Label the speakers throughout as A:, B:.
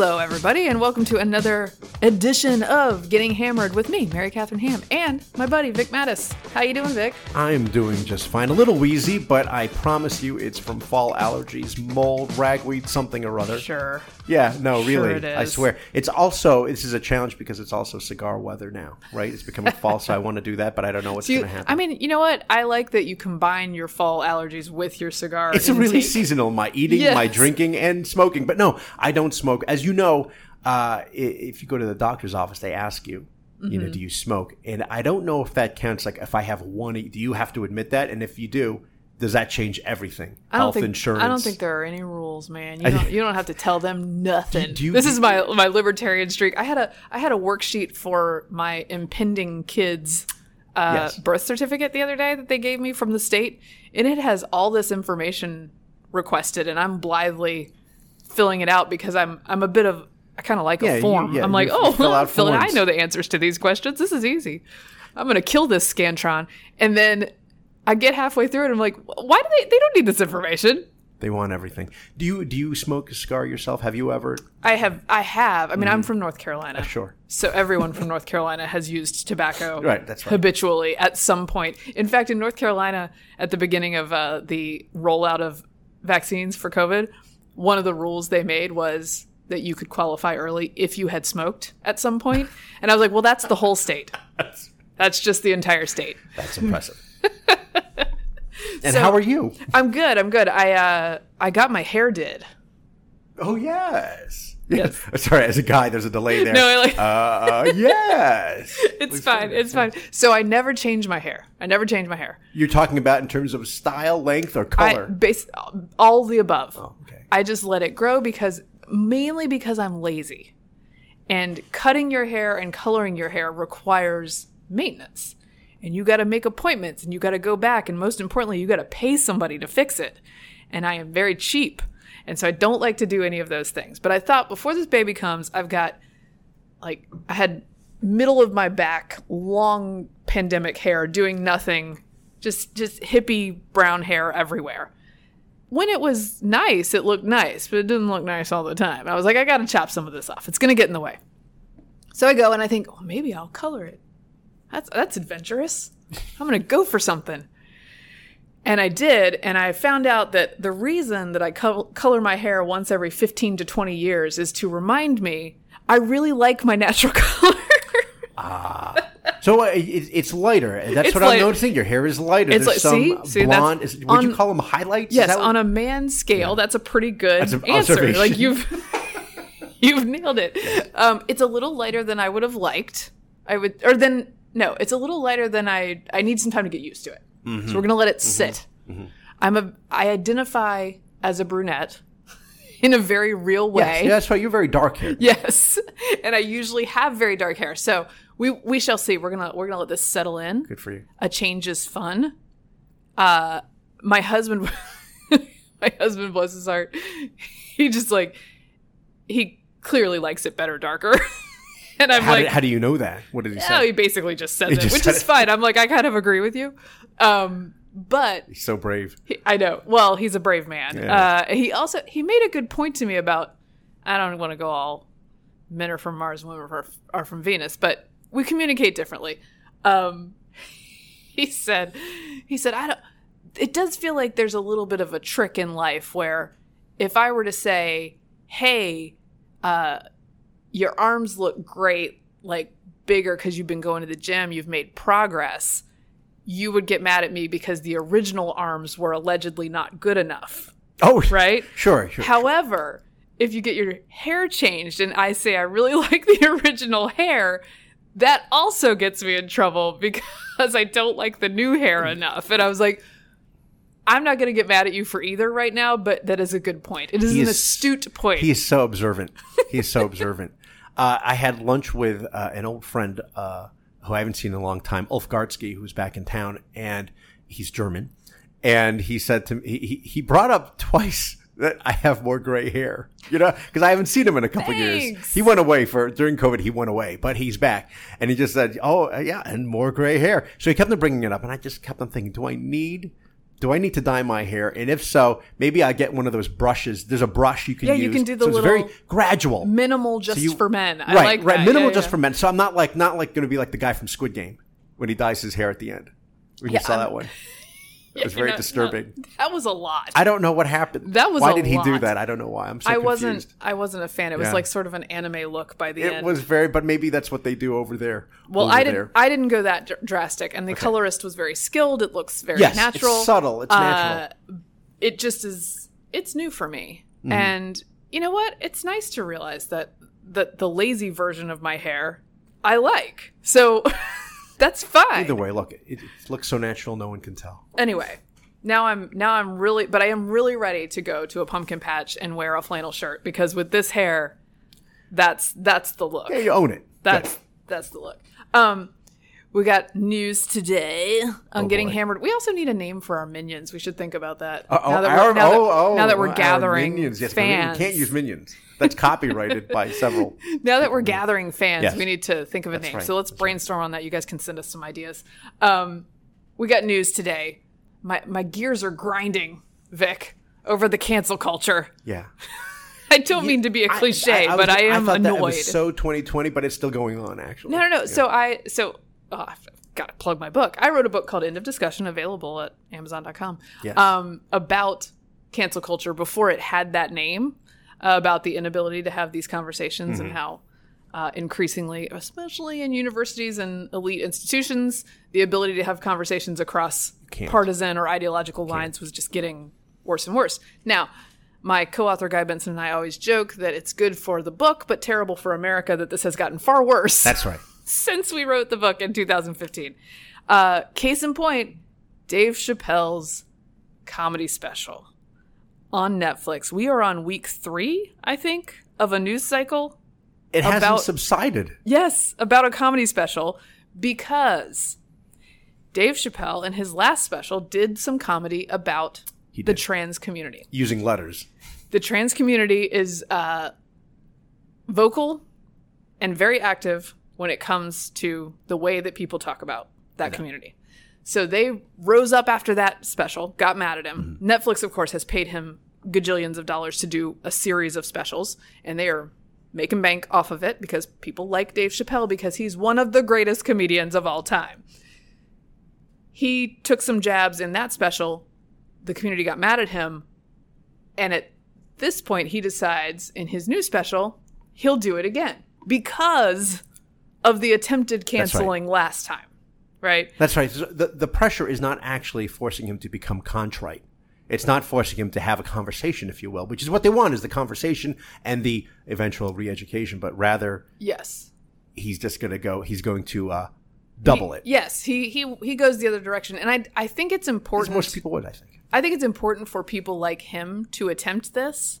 A: Hello, everybody, and welcome to another edition of Getting Hammered with me, Mary Katharine Ham, and my buddy Vic Matus. How you doing, Vic?
B: I'm doing just fine. A little wheezy, but I promise you it's from fall allergies, mold, ragweed, something or other.
A: Sure.
B: Yeah, no,
A: Sure
B: really.
A: it
B: I swear. It's also this is a challenge because it's also cigar weather now, right? It's becoming fall, so I want to do that, but I don't know what's
A: Do you-
B: going to happen.
A: I mean, you know what? I like that you combine your fall allergies with your cigar.
B: it's really
A: intake.
B: seasonal. My eating, my drinking, and smoking. But no, I don't smoke. As you know, uh, if you go to the doctor's office, they ask you, you
A: Mm-hmm.
B: know, do you smoke? And I don't know if that counts. Like, if I have one, do you have to admit that? And if you do, does that change everything?
A: I don't
B: Health
A: think,
B: insurance.
A: I don't think there are any rules, man. You don't, you don't have to tell them nothing.
B: do you-
A: this is my my libertarian streak. I had a I had a worksheet for my impending kids' uh,
B: Yes.
A: birth certificate the other day that they gave me from the state, and it has all this information requested, and I'm blithely filling it out because I'm I'm a bit of I kind of like
B: Yeah,
A: a
B: you-
A: form.
B: yeah,
A: I'm like, oh,
B: fill out
A: fill. I know the answers to these questions. This is easy. I'm gonna kill this scantron, and then I get halfway through it. and I'm like, why do they? They don't need this information.
B: They want everything. Do you do you smoke a cigar yourself? Have you ever?
A: I have. I have. I mean, I'm from North Carolina.
B: Sure.
A: So everyone from North Carolina has used tobacco
B: Right, that's right.
A: habitually at some point. In fact, in North Carolina, at the beginning of uh, the rollout of vaccines for COVID, one of the rules they made was that you could qualify early if you had smoked at some point. And I was like, well, that's the whole state. That's just the entire state.
B: That's impressive. and
A: So-
B: how are you?
A: I'm good. I'm good. I uh, I got my hair did.
B: Oh yes.
A: Yes.
B: Sorry, as a guy, there's a delay there.
A: No, I like-
B: uh, yes.
A: It's fine. It's fine. So I never change my hair. I never change my hair.
B: You're talking about in terms of style, length, or
A: I
B: color.
A: base all the above.
B: oh, okay.
A: I just let it grow because mainly because I'm lazy. And cutting your hair and coloring your hair requires maintenance. And you got to make appointments and you got to go back and most importantly you got to pay somebody to fix it. And I am very cheap. And so I don't like to do any of those things. But I thought before this baby comes, I've got like I had middle of my back long pandemic hair doing nothing, just just hippie brown hair everywhere when it was nice, it looked nice, but it didn't look nice all the time. I was like, I got to chop some of this off. It's to get in the way. So I go and I think, oh, maybe I'll color it. That's that's adventurous. I'm to go for something. And I did, and I found out that the reason that I col- color my hair once every 15 to 20 years is to remind me I really like my natural color.
B: So uh, it, it's lighter. That's
A: It's
B: what
A: lighter.
B: I'm noticing. Your hair is lighter.
A: It's
B: There's
A: like-
B: some
A: see? See, that's
B: blonde. Is, would you
A: on-
B: call them highlights? Is
A: yes,
B: that what-
A: on a man scale, that's a pretty good
B: That's an
A: answer.
B: observation.
A: Like you've you've nailed it. Um, it's a little lighter than I would have liked. I would, or then no, it's a little lighter than I. I need some time to get used to it.
B: Mm-hmm.
A: So we're gonna let it sit. I'm a. I identify as a brunette in a very real way.
B: Yes, yeah, that's right. You're very dark hair.
A: Yes, and I usually have very dark hair. So we we shall see. We're gonna we're gonna let this settle in
B: Good for you.
A: a change is fun. Uh, my husband, my husband, bless his heart, he just like he clearly likes it better darker, and I'm
B: How,
A: like,
B: did, how do you know that? What did he
A: oh,
B: say?
A: he basically just
B: said
A: it,
B: just
A: which
B: said
A: is
B: it.
A: fine. I'm like, I kind of agree with you, um, but
B: He's so brave.
A: he, I know. Well, he's a brave man.
B: Yeah.
A: Uh, he also he made a good point to me about. I don't want to go all men are from Mars, women are from Venus, but we communicate differently. Um, he said, he said, I don't. It does feel like there's a little bit of a trick in life where, if I were to say, "Hey, uh, your arms look great, like bigger because you've been going to the gym, you've made progress," you would get mad at me because the original arms were allegedly not good enough,
B: Oh,
A: right?
B: Sure, sure.
A: However, if you get your hair changed and I say I really like the original hair, that also gets me in trouble because I don't like the new hair enough. And I was like, I'm not going to get mad at you for either right now, but that is a good point. It is
B: He
A: an
B: is-
A: astute point.
B: He is so observant. He is so observant. Uh, I had lunch with uh, an old friend uh, who I haven't seen in a long time, Ulf Gartsky, who's back in town, and he's German. And he said to me, he, he brought up twice that I have more gray hair, you know, because I haven't seen him in a couple years. He went away for during COVID. He went away, but he's back, and he just said, "Oh, uh, yeah, and more gray hair." So he kept on bringing it up, and I just kept on thinking, "Do I need Do I need to dye my hair? And if so, maybe I get one of those brushes. There's a brush you can
A: Yeah,
B: use.
A: you can do the
B: so it's very gradual.
A: Minimal just
B: you-
A: for men. I
B: right,
A: like
B: right.
A: that.
B: Minimal
A: Yeah,
B: just
A: yeah.
B: for men. So I'm not like not like going to be like the guy from Squid Game when he dyes his hair at the end. When
A: Yeah,
B: you saw
A: I'm-
B: that one, it was very
A: No, no,
B: disturbing.
A: that was a lot.
B: I don't know what happened.
A: That was
B: why did he do that? I don't know why. I'm so
A: I
B: confused.
A: wasn't. I wasn't a fan. It was
B: Yeah.
A: like sort of an anime look by the
B: It
A: end.
B: It was very, but maybe that's what they do over there.
A: well,
B: over
A: I didn't.
B: there.
A: I didn't go that dr- drastic, and the colorist was very skilled. It looks very
B: Yes,
A: natural.
B: it's subtle. It's natural.
A: Uh, it just is. It's new for me,
B: Mm-hmm.
A: and you know what? It's nice to realize that that the lazy version of my hair I like. So that's fine.
B: Either way, look, it, it looks so natural, no one can tell.
A: anyway now i'm now i'm really but i am really ready to go to a pumpkin patch and wear a flannel shirt because with this hair that's that's the look
B: Yeah, you own it.
A: that's that's the look um we got news today on
B: Oh,
A: getting
B: boy.
A: hammered we also need a name for our minions we should think about that
B: Uh, oh,
A: now that
B: our-
A: we're, that,
B: oh, oh,
A: now that we're gathering
B: minions. Yes,
A: fans
B: You can't use minions. That's copyrighted by several.
A: now that we're gathering fans,
B: Yes.
A: we need to think of a name.
B: right.
A: So let's brainstorm on that. You guys can send us some ideas. Um, we got news today. My my gears are grinding, Vic, over the cancel culture.
B: Yeah.
A: I don't mean to be a cliche,
B: was-
A: but I am
B: thought That
A: annoyed.
B: was so 2020, but it's still going on. Actually,
A: no, no, no. So I so oh, I've got to plug my book. I wrote a book called End of Discussion, available at Amazon.com.
B: Yes.
A: Um, about cancel culture before it had that name, uh, about the inability to have these conversations
B: Mm-hmm.
A: and how. Uh, increasingly, especially in universities and elite institutions, the ability to have conversations across
B: can't.
A: partisan or ideological lines was just getting worse and worse. Now, my co-author Guy Benson and I always joke that it's good for the book, but terrible for America that this has gotten far worse
B: That's right.
A: Since we wrote the book in 2015. Uh, case in point, Dave Chappelle's comedy special on Netflix. We are on week three, I think, of a news cycle.
B: It hasn't
A: About-
B: subsided.
A: Yes, about a comedy special because Dave Chappelle in his last special did some comedy about
B: He
A: the trans community.
B: Using letters.
A: The trans community is uh, vocal and very active when it comes to the way that people talk about that community. So they rose up after that special, got mad at him. Mm-hmm. Netflix, of course, has paid him gajillions of dollars to do a series of specials, and they are making bank off of it because people like Dave Chappelle because he's one of the greatest comedians of all time. He took some jabs in that special. The community got mad at him. And at this point, he decides in his new special, he'll do it again because of the attempted canceling last time. Right?
B: That's right. So The, the pressure is not actually forcing him to become contrite. It's not forcing him to have a conversation, if you will, which is what they want is the conversation and the eventual re-education, but rather
A: Yes.
B: he's just going to go, he's going to uh, double it.
A: Yes, he he he goes the other direction, and I I think it's
B: As
A: important.
B: most people would, I think.
A: I think it's important for people like him to attempt this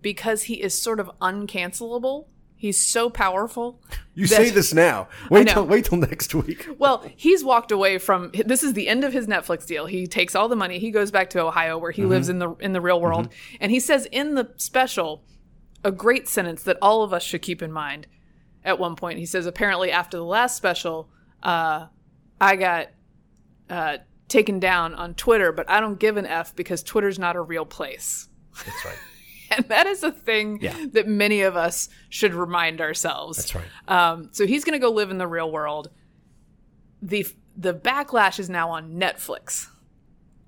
A: because he is sort of uncancelable. He's so powerful.
B: You
A: that-
B: say this now. Wait till wait till next week.
A: Well, he's walked away from this is the end of his Netflix deal. He takes all the money. He goes back to Ohio where he lives in the in the real world. And he says in the special a great sentence that all of us should keep in mind. At one point, he says apparently after the last special, uh, I got uh, taken down on Twitter, but I don't give an F because Twitter's not a real place.
B: That's right.
A: And that is a thing
B: Yeah.
A: that many of us should remind ourselves.
B: That's right.
A: Um, so he's going to go live in the real world. the The backlash is now on Netflix.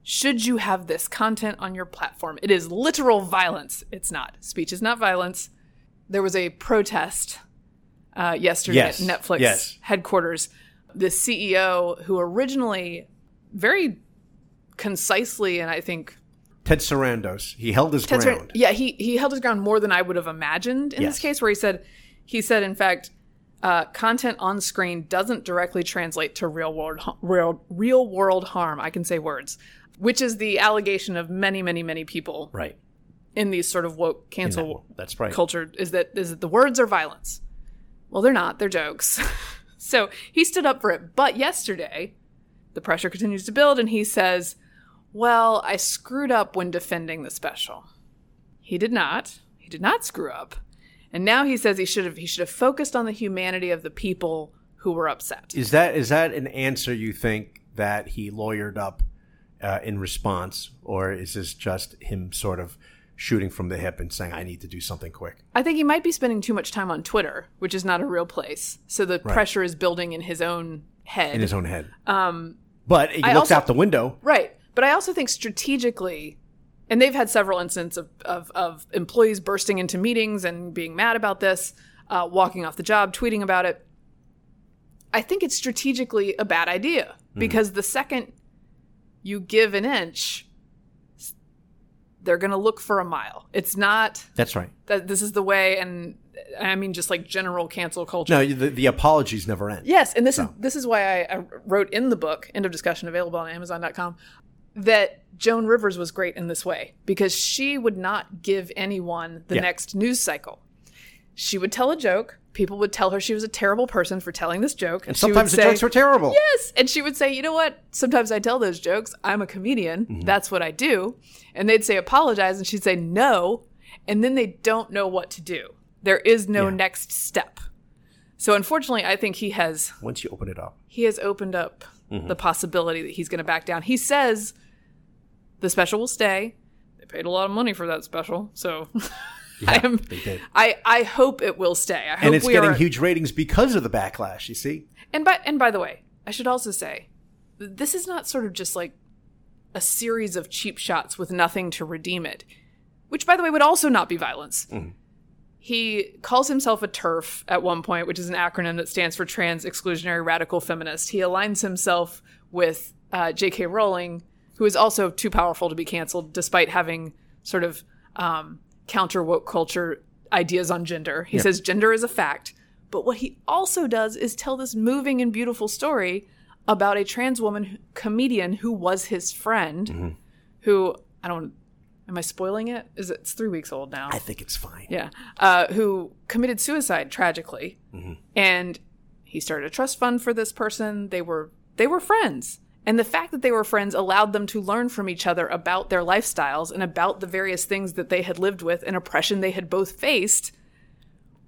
A: Should you have this content on your platform? It is literal violence. It's not. Speech is not violence. There was a protest uh, yesterday
B: Yes.
A: at Netflix
B: Yes.
A: headquarters. The CEO, who originally very concisely and I think
B: Ted Sarandos. He held his
A: Ted
B: ground.
A: Yeah, he he held his ground more than I would have imagined in
B: Yes.
A: this case, where he said he said in fact, uh, content on screen doesn't directly translate to real world real real world harm. I can say words, which is the allegation of many many many people
B: Right.
A: in these sort of woke cancel
B: That's right.
A: culture is that is that the words are violence. Well, they're not. They're jokes. so he stood up for it. But yesterday, the pressure continues to build, and he says, "Well, I screwed up when defending the special." He did not. He did not screw up. And now he says he should have he should have focused on the humanity of the people who were upset.
B: Is that is that an answer you think that he lawyered up uh, in response, or is this just him sort of shooting from the hip and saying, "I need to do something quick"?
A: I think he might be spending too much time on Twitter, which is not a real place. So the pressure is building in his own head.
B: in his own head. Um, but he
A: I
B: looks
A: also-
B: out the window.
A: Right. But I also think strategically, and they've had several incidents of, of, of employees bursting into meetings and being mad about this, uh, walking off the job, tweeting about it. I think it's strategically a bad idea because the second you give an inch, they're going to look for a mile. It's not
B: That's right.
A: that this is the way, and I mean just like general cancel culture.
B: No, the, the apologies never end.
A: Yes, and this is this is why I, I wrote in the book, end of discussion, available on Amazon.com, that Joan Rivers was great in this way because she would not give anyone the
B: Yeah.
A: next news cycle. She would tell a joke. People would tell her she was a terrible person for telling this joke,
B: And
A: she would
B: sometimes the
A: say-
B: jokes were terrible.
A: Yes. And she would say, you know what? Sometimes I tell those jokes. I'm a comedian.
B: Mm-hmm.
A: That's what I do. And they'd say, apologize. And she'd say, no. And then they don't know what to do. There is no
B: Yeah.
A: next step. So unfortunately, I think he has
B: Once you open it up,
A: he has opened up
B: Mm-hmm.
A: the possibility that he's going to back down. He says the special will stay. They paid a lot of money for that special, so I am. I I hope it will stay. I hope
B: and it's getting
A: are,
B: huge ratings because of the backlash. You see,
A: And by and by the way, I should also say, this is not sort of just like a series of cheap shots with nothing to redeem it, which by the way would also not be violence. He calls himself a TERF at one point, which is an acronym that stands for Trans Exclusionary Radical Feminist. He aligns himself with uh, J.K. Rowling, who is also too powerful to be canceled, despite having sort of um, counter woke culture ideas on gender. He says gender is a fact. But what he also does is tell this moving and beautiful story about a trans woman comedian who was his friend, who I don't. Am I spoiling it? Is it, it's three weeks old now?
B: I think it's fine.
A: Yeah. Uh, who committed suicide tragically. And he started a trust fund for this person. They were they were friends. And the fact that they were friends allowed them to learn from each other about their lifestyles and about the various things that they had lived with and oppression they had both faced.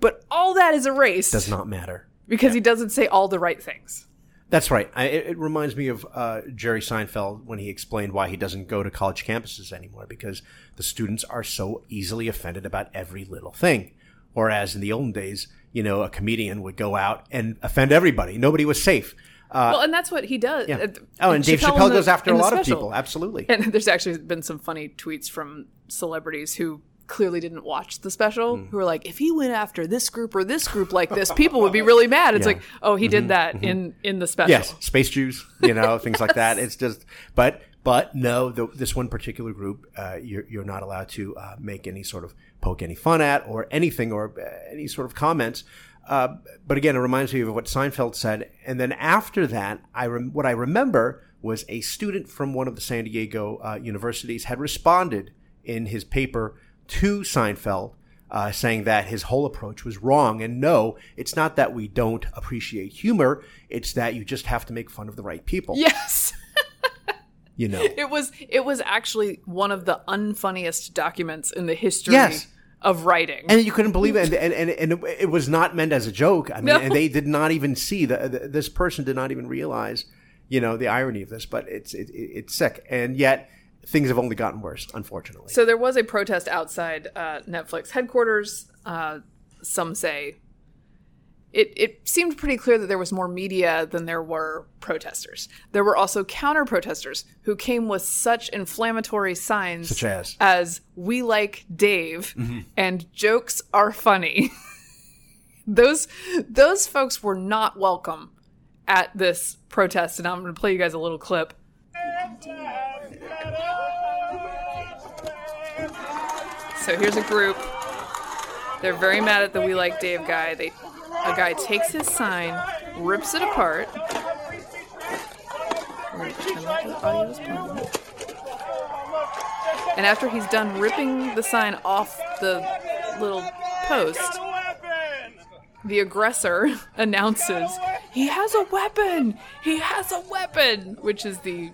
A: But all that is erased
B: Does not matter.
A: because he doesn't say all the right things.
B: That's right. I, it, it reminds me of uh, Jerry Seinfeld when he explained why he doesn't go to college campuses anymore because the students are so easily offended about every little thing. Whereas in the olden days, you know, a comedian would go out and offend everybody. Nobody was safe. Uh,
A: well, and that's what he does.
B: yeah.
A: Uh,
B: Oh, and Dave Chappelle
A: the-
B: goes after a lot of people. Absolutely.
A: And there's actually been some funny tweets from celebrities who clearly didn't watch the special
B: Hmm.
A: who are like, if he went after this group or this group like this, people would be really mad. It's
B: Yeah. Mm-hmm.
A: like, oh, he did that in in the special.
B: Yes, space Jews, you know, things like that. It's just, but but no, the, this one particular group, uh, you're you're not allowed to uh, make any sort of poke any fun at or anything or uh, any sort of comments. Uh, but again, it reminds me of what Seinfeld said. And then after that, I rem- what I remember was a student from one of the San Diego uh, universities had responded in his paper to Seinfeld uh, saying that his whole approach was wrong. And no, it's not that we don't appreciate humor; it's that you just have to make fun of the right people.
A: Yes.
B: You know,
A: It was it was actually one of the unfunniest documents in the history
B: Yes.
A: Of writing.
B: and you couldn't believe it, and and, and, and it, was not meant as a joke. I mean,
A: No.
B: and they did not even see the, the this person did not even realize, you know, the irony of this. But it's it, it- it's sick, and yet things have only gotten worse, unfortunately.
A: So there was a protest outside uh, Netflix headquarters. Uh, some say it, it seemed pretty clear that there was more media than there were protesters. There were also counter protesters who came with such inflammatory signs
B: Such as?
A: as "We like Dave" mm-hmm. and "Jokes are funny." those those folks were not welcome at this protest, and I'm going to play you guys a little clip. So here's a group. They're very mad at the We Like Dave guy. They a guy takes his sign, rips it apart. We're gonna pretend like the audio is playing. And after he's done ripping the sign off the little post, the aggressor announces, "He has a weapon! He has a weapon!" Which is the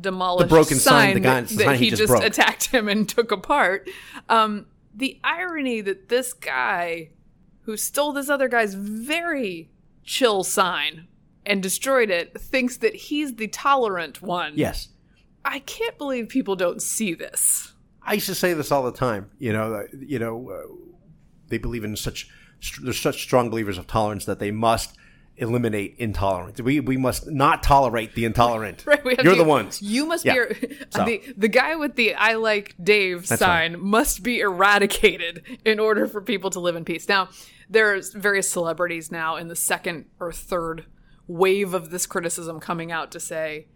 A: demolished
B: The broken sign, the guy-
A: that,
B: the
A: that he
B: he just
A: attacked him and took apart. Um, the irony that this guy who stole this other guy's very chill sign and destroyed it thinks that he's the tolerant one.
B: yes,
A: I can't believe people don't see this.
B: I used to say this all the time. You know, you know, uh, they believe in such. They're such strong believers of tolerance that they must eliminate intolerance. We we must not tolerate the intolerant.
A: Right, we have
B: You're
A: to-
B: the ones.
A: You must
B: Yeah.
A: be
B: So-
A: the the guy with the "I like Dave"
B: That's
A: sign must be eradicated in order for people to live in peace. Now, there's various celebrities now in the second or third wave of this criticism coming out to say,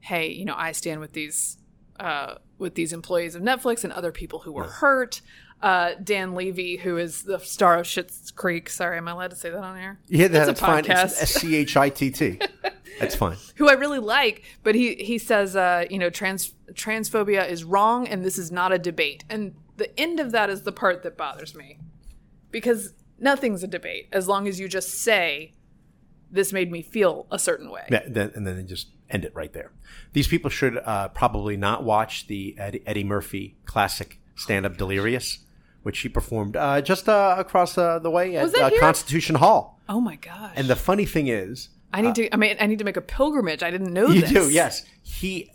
A: "Hey, you know, I stand with these uh, with these employees of Netflix and other people who were hurt." Uh, Dan Levy, who is the star of Schitt's Creek. Sorry, am I allowed to say that on air?
B: Yeah,
A: a
B: that's fine. S C H I T T. That's fine.
A: who I really like, but he he says, uh, you know, trans transphobia is wrong, and this is not a debate. And the end of that is the part that bothers me, because nothing's a debate as long as you just say, "This made me feel a certain way."
B: Yeah, then, and then they just end it right there. These people should uh, probably not watch the Eddie, Eddie Murphy classic stand-up Delirious, which he performed uh, just uh, across uh, the way at uh. Constitution Hall.
A: Oh my gosh!
B: And the funny thing is,
A: I need to. I mean, I need to make a pilgrimage. I didn't know
B: you
A: this.
B: do, yes. He,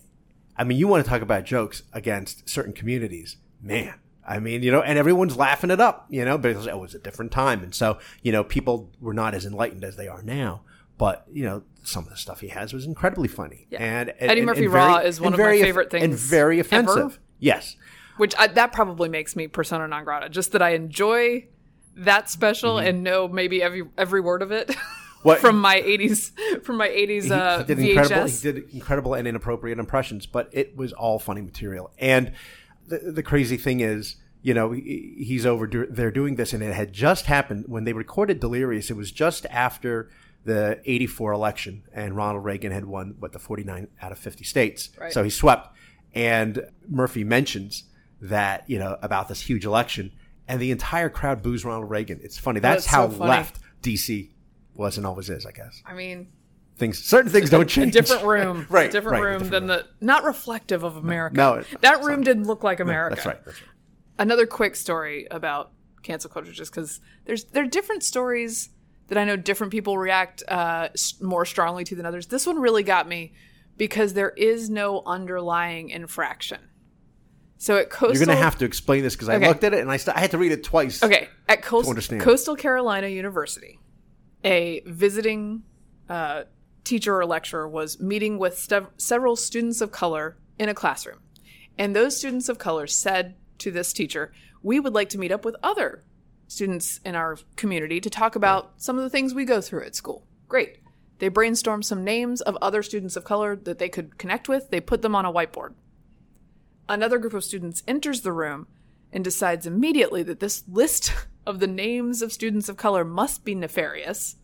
B: I mean, you want to talk about jokes against certain communities, man. I mean, you know, and everyone's laughing it up, you know, because it was a different time, and so you know, people were not as enlightened as they are now. But you know, some of the stuff he has was incredibly funny, and, and
A: Eddie Murphy
B: and
A: Raw
B: very-
A: is one
B: and
A: of my favorite things.
B: and very
A: ever.
B: offensive. Yes,
A: Which I, that probably makes me persona non grata. Just that I enjoy that special and know maybe every every word of it
B: Mm-hmm. What-
A: from my eighties from my eighties
B: he,
A: uh,
B: he did
A: VHS.
B: incredible. He did incredible and inappropriate impressions, but it was all funny material. And the the crazy thing is, you know, he, he's over. do- They're doing this, and it had just happened when they recorded Delirious. It was just after the '84 election, and Ronald Reagan had won what the 49 out of 50 states.
A: Right.
B: So he swept. And Murphy mentions that you know about this huge election, and the entire crowd boos Ronald Reagan. It's funny. That's,
A: That's
B: how
A: so funny.
B: left DC was and always is, I guess.
A: I mean,
B: Things certain things don't
A: a
B: change.
A: different room,
B: right?
A: Different
B: right,
A: room
B: different
A: than the not reflective of America.
B: No, it-
A: that room didn't look like America.
B: That's right. That's right.
A: Another quick story about cancel culture, just because there's there are different stories that I know different people react uh, more strongly to than others. This one really got me because there is no underlying infraction. So at coastal,
B: You're going to have to explain this because I
A: Okay.
B: looked at it and I, st- I had to read it twice.
A: Okay, at Coast-
B: understand.
A: Coastal Carolina University, a visiting uh, teacher or lecturer was meeting with stev- several students of color in a classroom. And those students of color said to this teacher, We would like to meet up with other students in our community to talk about some of the things we go through at school. Great. They brainstormed some names of other students of color that they could connect with. They put them on a whiteboard. Another group of students enters the room and decides immediately that this list of the names of students of color must be nefarious.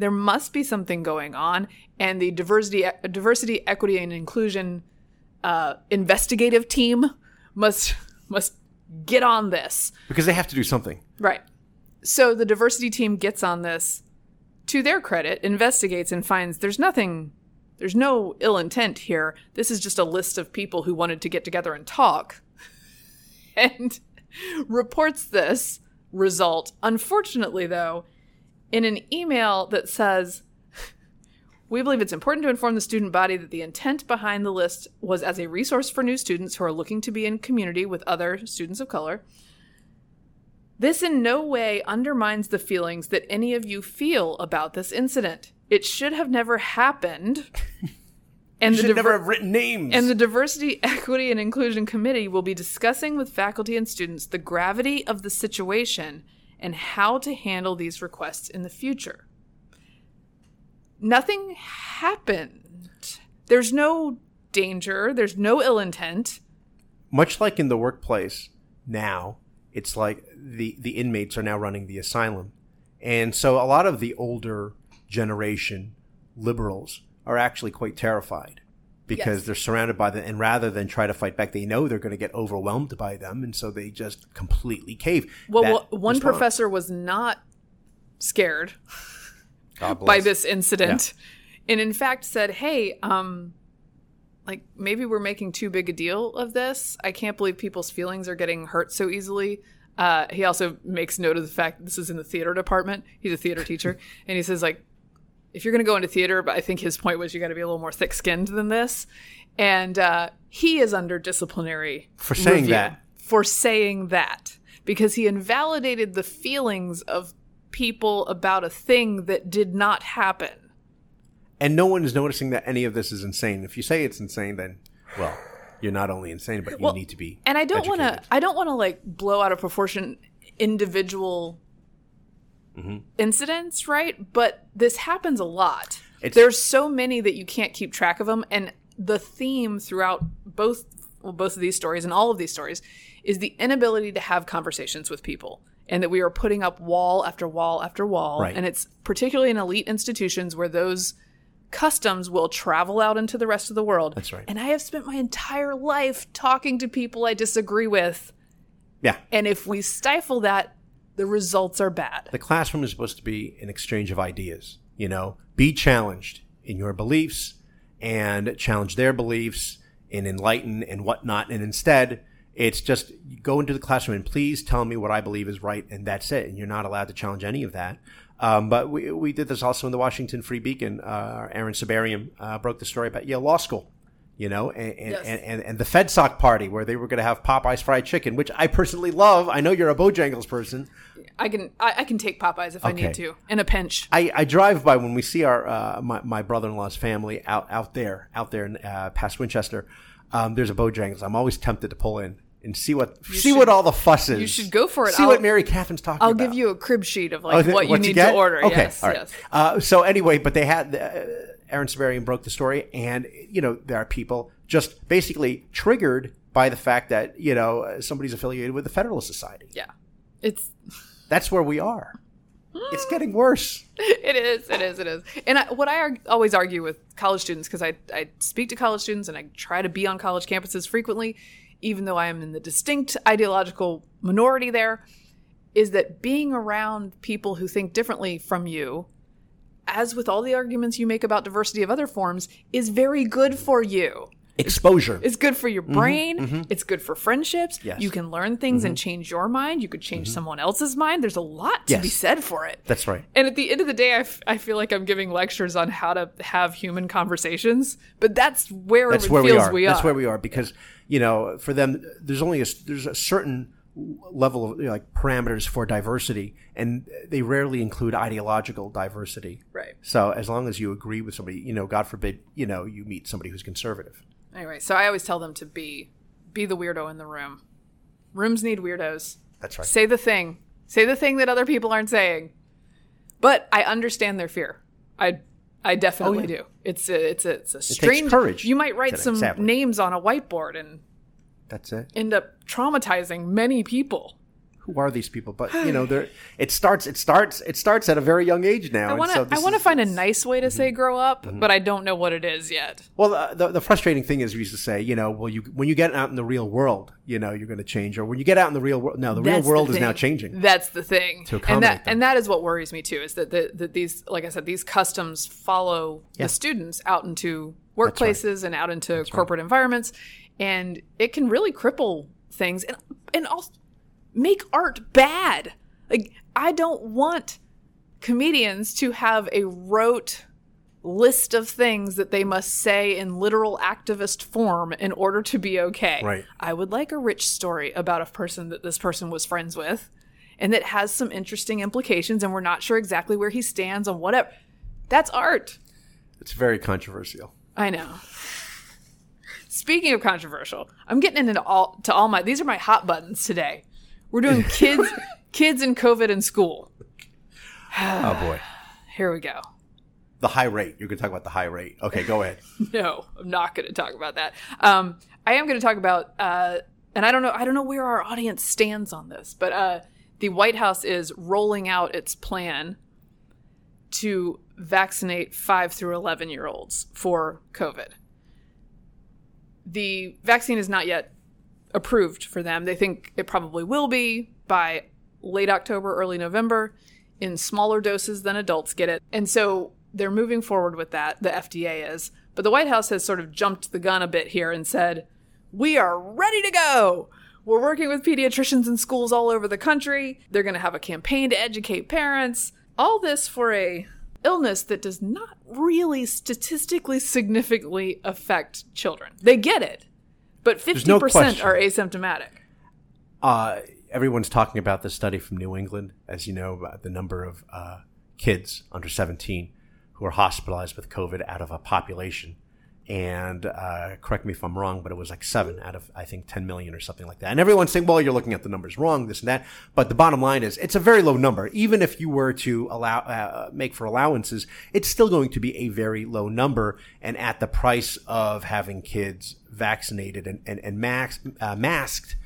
A: There must be something going on, and the diversity, diversity, equity, and inclusion uh, investigative team must must get on this.
B: Because they have to do something.
A: Right. So the diversity team gets on this. To their credit, investigates and finds there's nothing, there's no ill intent here. This is just a list of people who wanted to get together and talk. And reports this result, unfortunately, though, in an email that says, we believe it's important to inform the student body that the intent behind the list was as a resource for new students who are looking to be in community with other students of color. This in no way undermines the feelings that any of you feel about this incident. It should have never happened. And
B: You
A: the
B: should never have written names.
A: and the Diversity, Equity, and Inclusion Committee will be discussing with faculty and students the gravity of the situation and how to handle these requests in the future. Nothing happened. There's no danger, there's no ill intent.
B: Much like in the workplace now, it's like the, the inmates are now running the asylum. And so a lot of the older generation liberals are actually quite terrified because
A: Yes.
B: they're surrounded by them. And rather than try to fight back, they know they're going to get overwhelmed by them. And so they just completely cave.
A: Well, well, one
B: response.
A: professor was not scared by this incident and in fact said hey um like maybe we're making too big a deal of this i can't believe people's feelings are getting hurt so easily uh, he also makes note of the fact this is in the theater department he's a theater teacher and he says like if you're going to go into theater, but I think his point was you got to be a little more thick skinned than this. And uh, he is under disciplinary
B: For saying that.
A: For saying that. Because he invalidated the feelings of people about a thing that did not happen.
B: And no one is noticing that any of this is insane. If you say it's insane, then, well, you're not only insane, but you
A: Well,
B: need to be.
A: And I don't want to. I don't want to like blow out of proportion individual
B: Mm-hmm.
A: incidents, right? But this happens a lot.
B: It's-
A: There's so many that you can't keep track of them, and the theme throughout both well, both of these stories and all of these stories is the inability to have conversations with people. And that we are putting up wall after wall after wall.
B: Right.
A: And it's particularly in elite institutions where those customs will travel out into the rest of the world.
B: That's right.
A: And I have spent my entire life talking to people I disagree with.
B: Yeah.
A: And if we stifle that, the results are bad.
B: The classroom is supposed to be an exchange of ideas. You know, be challenged in your beliefs and challenge their beliefs and enlighten and whatnot. And instead, it's just go into the classroom and please tell me what I believe is right, and that's it. And you're not allowed to challenge any of that. Um, but we, we did this also in the Washington Free Beacon. Uh, Aaron Sibarium uh, broke the story about Yale Law School. You know, and and,
A: Yes.
B: and, and, and the FedSoc party where they were going to have Popeye's fried chicken, which I personally love. I know you're a Bojangles person.
A: I can I, I can take Popeyes if I need to in a pinch.
B: I, I drive by when we see our uh, my, my brother in law's family out out there out there in, uh, past Winchester. Um, there's a Bojangles. I'm always tempted to pull in and see what see
A: should-
B: what all the fuss is.
A: you should go for it.
B: See
A: I'll-
B: what Mary Katharine's talking
A: I'll
B: about.
A: give you a crib sheet of
B: Oh,
A: like
B: th-
A: what you need to order.
B: Okay,
A: yes,
B: right.
A: yes.
B: Uh, so anyway, but they had uh, Aaron Sibarium broke the story, and you know there are people just basically triggered by the fact that you know somebody's affiliated with the Federalist Society.
A: Yeah. It's
B: That's where we are. It's getting worse.
A: it is it is it is and I, what i arg- always argue with college students because I, I speak to college students and i try to be on college campuses frequently even though i am in the distinct ideological minority there is that being around people who think differently from you as with all the arguments you make about diversity of other forms is very good for you
B: Exposure.
A: it's good for your brain. It's good for friendships.
B: Mm-hmm, Yes. Mm-hmm.
A: You can learn things and change your mind. You could change someone else's mind. There's a lot to be said for it.
B: That's right.
A: And at the end of the day, I, f- I feel like I'm giving lectures on how to have human conversations, but that's where
B: that's
A: it
B: where we
A: feels
B: are.
A: we are.
B: That's where we are because you know for them there's only a there's a certain level of you know, like parameters for diversity, and they rarely include ideological diversity.
A: Right.
B: So as long as you agree with somebody, you know, God forbid, you know, you meet somebody who's conservative.
A: Anyway, so I always tell them to be be the weirdo in the room. Rooms need weirdos.
B: That's right.
A: Say the thing. Say the thing that other people aren't saying. But I understand their fear. I I definitely
B: Oh, yeah.
A: do. It's a it's a it's a strange
B: courage
A: You might write some names on a whiteboard and
B: That's it.
A: end up traumatizing many people.
B: Who are these people? But you know, they're it starts it starts it starts at a very young age now.
A: I want to
B: so
A: I want to find a nice way to
B: Mm-hmm.
A: say grow up, but I don't know what it is yet.
B: Well, the, the, the frustrating thing is we used to say, you know, well, you when you get out in the real world, you know, you're going to change, or when you get out in the real world, no, the real
A: That's the
B: world is now changing.
A: That's the thing.
B: To
A: and that
B: them.
A: and that is what worries me too. Is that the, that these, like I said, these customs follow
B: Yeah.
A: the students out into workplaces and out into corporate environments, and it can really cripple things and and also make art bad. Like I don't want comedians to have a rote list of things that they must say in literal activist form in order to be okay.
B: Right.
A: I would like a rich story about a person that this person was friends with and that has some interesting implications and we're not sure exactly where he stands on whatever. That's art.
B: It's very controversial.
A: I know. Speaking of controversial, I'm getting into all to all my these are my hot buttons today. We're doing kids kids and COVID in school.
B: oh boy,
A: Here we go.
B: the high rate. You're going to talk about the high rate. Okay, go ahead.
A: No, I'm not going to talk about that. Um, I am going to talk about, uh, and I don't know, I don't know where our audience stands on this, but uh, the White House is rolling out its plan to vaccinate five through 11 year olds for COVID. The vaccine is not yet approved for them. They think it probably will be by late October, early November in smaller doses than adults get it. And so they're moving forward with that, the FDA is. But the White House has sort of jumped the gun a bit here and said, we are ready to go. We're working with pediatricians in schools all over the country. They're going to have a campaign to educate parents. All this for a illness that does not really statistically significantly affect children. They get it, but 50%
B: no
A: are asymptomatic.
B: Uh, everyone's talking about the study from New England, as you know, about the number of uh, kids under 17 who are hospitalized with COVID out of a population. And uh, correct me if I'm wrong, but it was like seven out of, I think, 10 million or something like that. And everyone's saying, well, you're looking at the numbers wrong, this and that. But the bottom line is, it's a very low number. Even if you were to allow, uh, make for allowances, it's still going to be a very low number. And at the price of having kids vaccinated and, and, and max, uh, masked,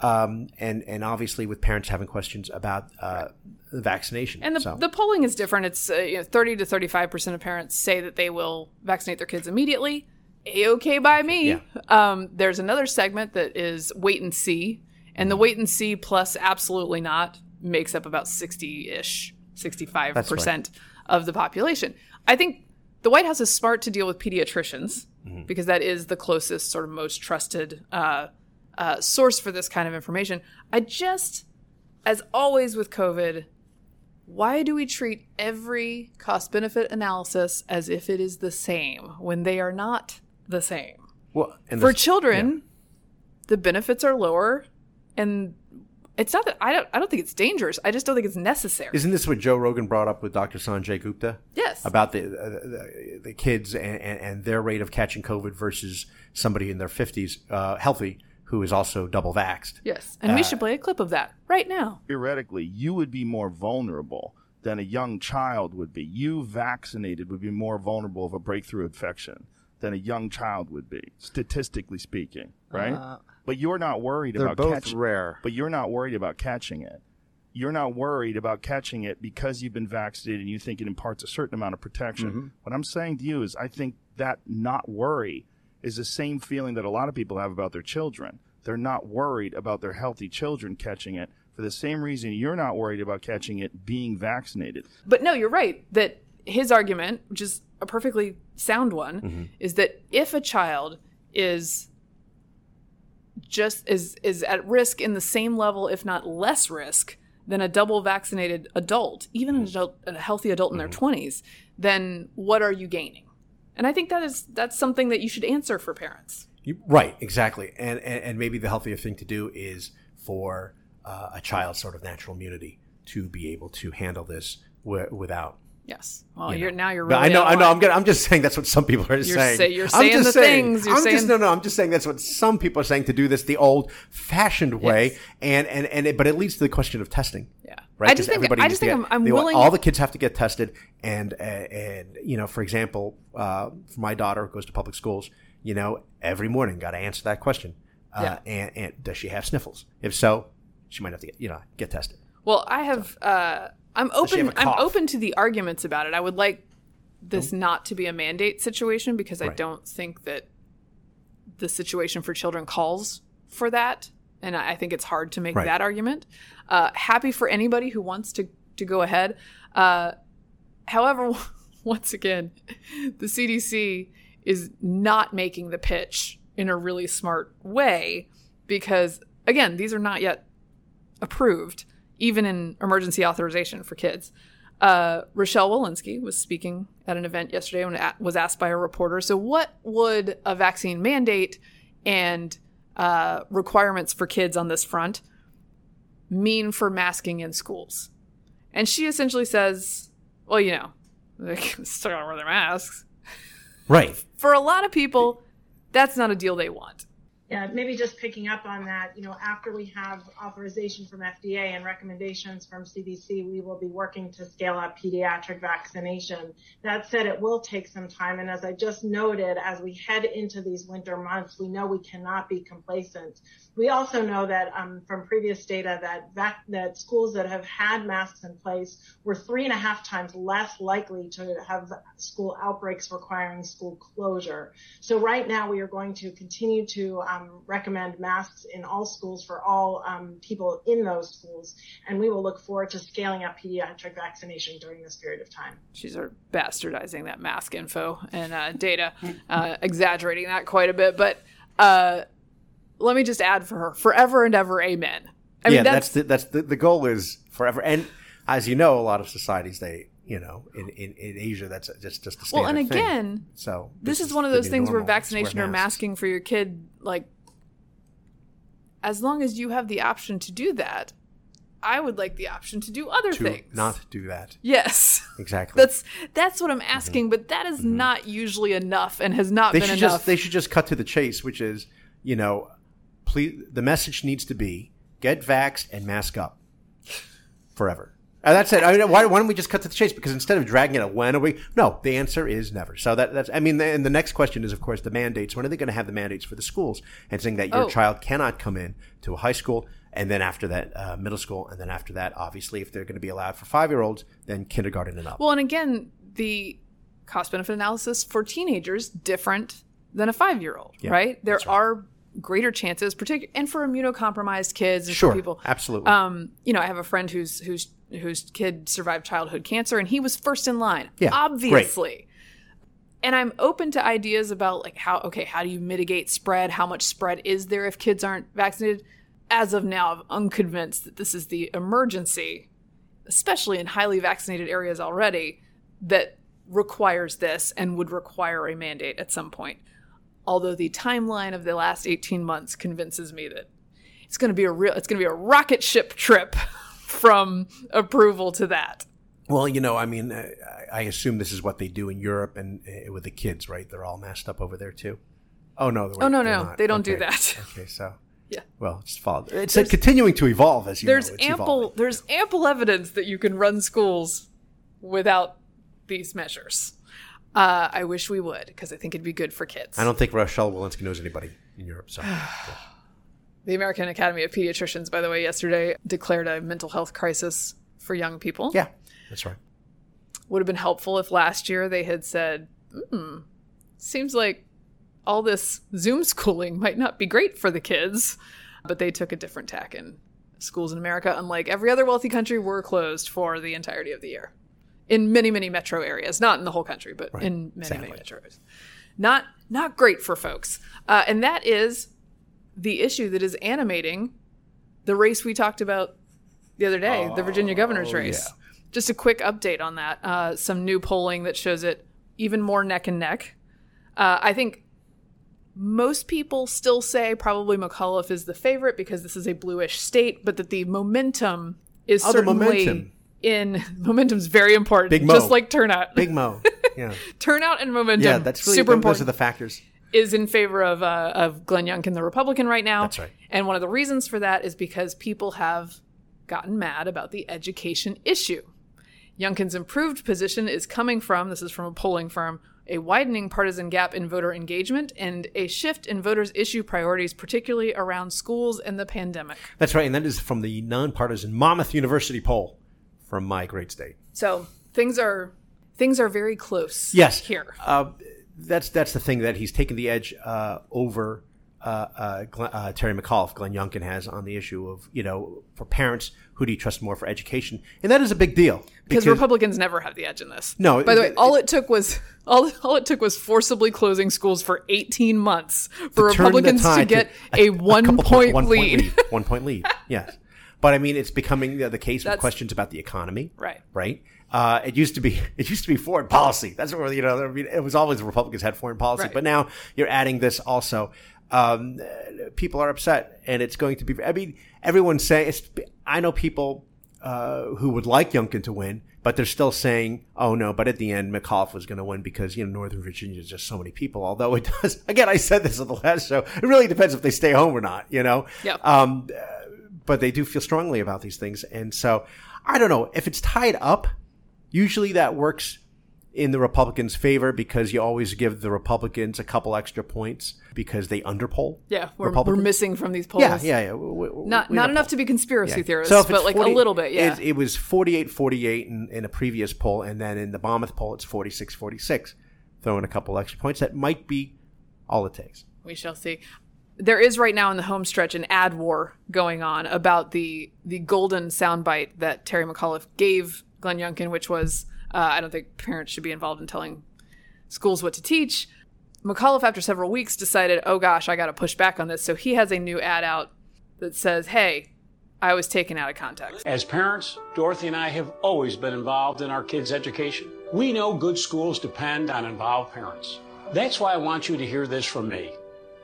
B: um, and and obviously with parents having questions about uh, the vaccination.
A: And the,
B: so.
A: the polling is different. It's uh, you know, 30 to 35% of parents say that they will vaccinate their kids immediately. A okay by me.
B: Yeah.
A: Um, there's another segment that is wait and see. And the wait and see plus absolutely not makes up about 60 ish, 65%
B: right.
A: of the population. I think the White House is smart to deal with pediatricians
B: Mm-hmm.
A: because that is the closest, sort of most trusted uh, uh, source for this kind of information. I just, as always with COVID, why do we treat every cost benefit analysis as if it is the same when they are not the same?
B: well, and
A: For
B: the-
A: children, the benefits are lower and it's not that I don't I don't think it's dangerous. I just don't think it's necessary.
B: Isn't this what Joe Rogan brought up with Dr. Sanjay Gupta?
A: yes.
B: About the uh, the, the kids and, and, and their rate of catching COVID versus somebody in their 50s, uh, healthy, who is also double vaxxed.
A: yes. And we should play a clip of that right now.
C: theoretically, you would be more vulnerable than a young child would be. You vaccinated would be more vulnerable of a breakthrough infection than a young child would be, statistically speaking, right? but you're not worried
D: They're
C: about
D: both
C: catching,
D: rare.
C: But you're not worried about catching it. You're not worried about catching it because you've been vaccinated and you think it imparts a certain amount of protection.
D: Mm-hmm.
C: What I'm saying to you is, I think that not worry is the same feeling that a lot of people have about their children. They're not worried about their healthy children catching it for the same reason you're not worried about catching it being vaccinated.
A: But no, you're right that his argument, which is a perfectly sound one, mm-hmm. is that if a child is just is is at risk in the same level, if not less risk, than a double vaccinated adult, even an mm-hmm. adult, a healthy adult in their mm-hmm. twenties, then what are you gaining? And I think that is that's something that you should answer for parents.
B: You, right, exactly. And, and and maybe the healthier thing to do is for uh, a child's sort of natural immunity to be able to handle this wi- without.
A: Yes. Well,
B: you
A: you're
B: know.
A: now you're
B: But
A: really
B: I know, I know. I'm. gonna, I'm just saying that's what some people are saying.
A: say- you're
B: I'm
A: saying
B: just
A: the
B: saying,
A: things, you're
B: I'm just
A: saying-
B: no, no. I'm just saying that's what some people are saying to do this the old-fashioned way,
A: Yes.
B: and and and it, but it leads to the question of testing.
A: Yeah.
B: Right.
A: I just think- I just think
B: get-
A: I'm- I'm
B: they want-
A: willing-
B: all the kids have to get tested, and uh, and you know, for example, uh, for my daughter who goes to public schools, you know, every morning got to answer that question. Uh,
A: Yeah.
B: and, and does she have sniffles? If so, she might have to get you know get tested.
A: Well, I have. Uh, I'm open. I'm open to the arguments about it. I would like this not to be a mandate situation because I don't think that the situation for children calls for that, and I I think it's hard to make
B: Right.
A: that argument. Uh, happy for anybody who wants to to go ahead. Uh, however, once again, the CDC is not making the pitch in a really smart way because again, these are not yet approved, even in emergency authorization for kids. Uh, Rochelle Walensky was speaking at an event yesterday when was asked by a reporter. So, what would a vaccine mandate and uh, requirements for kids on this front mean for masking in schools? And she essentially says, well, you know, they still gotta wear their masks.
B: Right.
A: For a lot of people, that's not a deal they want.
E: Yeah, maybe just picking up on that, you know, after we have authorization from FDA and recommendations from CDC, we will be working to scale up pediatric vaccination. That said, it will take some time. And as I just noted, as we head into these winter months, we know we cannot be complacent. We also know that um, from previous data that vac- that schools that have had masks in place were three and a half times less likely to have school outbreaks requiring school closure. So right now we are going to continue to um, recommend masks in all schools for all um, people in those schools, and we will look forward to scaling up pediatric vaccination during this period of time.
A: she's are bastardizing that mask info and uh, data, uh, exaggerating that quite a bit. But uh, let me just add for her, forever and ever, amen. I
B: yeah,
A: mean,
B: that's
A: that's,
B: the, that's the, the goal is forever. And as you know, a lot of societies they You know, in, in, in Asia, that's just just a
A: Well, and
B: thing.
A: again,
B: so
A: this, is, one of those things where vaccination or masking for your kid, like, as long as you have the option to do that, I would like the option to do other
B: to
A: things.
B: not do that
A: yes,
B: exactly.
A: that's that's what I'm mm-hmm. asking, but that is mm-hmm. not usually enough and has not
B: they
A: been enough.
B: just they should just cut to the chase, which is you know, please. The message needs to be get vaxxed and mask up forever. And that's it. I mean, why, why don't we just cut to the chase? Because instead of dragging it out, when are we? No, the answer is never. So that, that's. I mean, and the next question is, of course, the mandates. When are they going to have the mandates for the schools? And saying that your
A: Oh.
B: child cannot come in to a high school, and then after that, uh, middle school, and then after that, obviously, if they're going to be allowed for five year olds, then kindergarten and up.
A: well, and again, the cost benefit analysis for teenagers different than a five year old, right? There are greater chances, particular and for immunocompromised kids and
B: sure,
A: for people.
B: absolutely.
A: Um, you know, I have a friend whose whose whose kid survived childhood cancer, and he was first in line.
B: Yeah,
A: obviously. And I'm open to ideas about like how okay, how do you mitigate spread? How much spread is there if kids aren't vaccinated? As of now, I'm unconvinced that this is the emergency, especially in highly vaccinated areas already, that requires this and would require a mandate at some point. Although the timeline of the last 18 months convinces me that it's going to be a real it's going to be a rocket ship trip from approval to that.
B: Well, you know, I mean, I, I assume this is what they do in Europe and uh, with the kids, right? They're all masked up over there too. Oh no,
A: Oh, no, no,
B: not.
A: they don't do that.
B: Okay, so
A: Yeah.
B: well, just follow. It's uh, continuing to evolve as you
A: There's
B: know. It's
A: ample
B: evolving.
A: there's ample evidence that you can run schools without these measures. Uh, I wish we would because I think it'd be good for kids.
B: I don't think Rochelle Walensky knows anybody in Europe. So
A: The American Academy of Pediatricians, by the way, yesterday declared a mental health crisis for young people.
B: yeah, that's right.
A: would have been helpful if last year they had said, hmm, seems like all this Zoom schooling might not be great for the kids. But they took a different tack, and schools in America, unlike every other wealthy country, were closed for the entirety of the year in many, many metro areas. Not in the whole country, but in many,
B: Sadly.
A: many metro areas. Not, not great for folks. Uh, and that is the issue that is animating the race we talked about the other day, the Virginia governor's race. Just a quick update on that. Uh, some new polling that shows it even more neck and neck. Uh, I think most people still say probably McAuliffe is the favorite because this is a bluish state, but that the momentum is
B: Oh,
A: certainly
B: momentum.
A: In momentum's very important,
B: Big Mo.
A: just like turnout.
B: Big Mo. Yeah,
A: turnout and momentum,
B: yeah, that's really
A: super
B: those
A: important
B: are the factors.
A: is in favor of uh, of Glenn Youngkin, the Republican, right now.
B: That's right.
A: And one of the reasons for that is because people have gotten mad about the education issue. Youngkin's improved position is coming from this is from a polling firm a widening partisan gap in voter engagement and a shift in voters' issue priorities, particularly around schools and the pandemic.
B: That's right, and that is from the nonpartisan Monmouth University poll from my great state.
A: So things are things are very close.
B: Yes,
A: here.
B: Uh, that's that's the thing that he's taken the edge uh, over uh, uh, Glenn, uh, Terry McAuliffe. Glenn Youngkin has on the issue of you know for parents who do you trust more for education, and that is a big deal
A: because Republicans never have the edge in this.
B: No,
A: By the
B: it-
A: way, all it took was all, all it took was forcibly closing schools for 18 months for Republicans to get a, one
B: point
A: point,
B: one
A: lead.
B: one point lead. Yes, but I mean it's becoming the, the case with questions about the economy.
A: Right.
B: Right. Uh, it used to be it used to be foreign policy. That's where you know I mean, it was always the Republicans had foreign policy,
A: Right.
B: but now you're adding this also. Um, people are upset, and it's going to be. I mean, everyone's saying. It's, I know people uh, who would like Youngkin to win, but they're still saying, "Oh no!" But at the end, McAuliffe was going to win because you know Northern Virginia is just so many people. Although it does, again, I said this on the last show. It really depends if they stay home or not. You know.
A: Yeah.
B: Um, but they do feel strongly about these things, and so I don't know if it's tied up. Usually that works in the Republicans' favor because you always give the Republicans a couple extra points because they underpoll.
A: Yeah, we're, we're missing from these polls.
B: Yeah, yeah, yeah. We- we-
A: Not
B: we
A: not enough
B: poll.
A: to be conspiracy
B: Yeah.
A: theorists,
B: So
A: but
B: it's
A: like a little bit. Yeah.
B: It, it was 48 48 in, in a previous poll, and then in the Monmouth poll, it's 46 46. Throw in a couple extra points. That might be all it takes.
A: we shall see. There is right now in the home stretch an ad war going on about the the golden soundbite that Terry McAuliffe gave Glenn Youngkin, which was uh, I don't think parents should be involved in telling schools what to teach. McAuliffe, after several weeks, decided, oh gosh, I got to push back on this. So he has a new ad out that says, hey, I was taken out of context.
D: As parents, Dorothy and I have always been involved in our kids' education. We know good schools depend on involved parents. That's why I want you to hear this from me.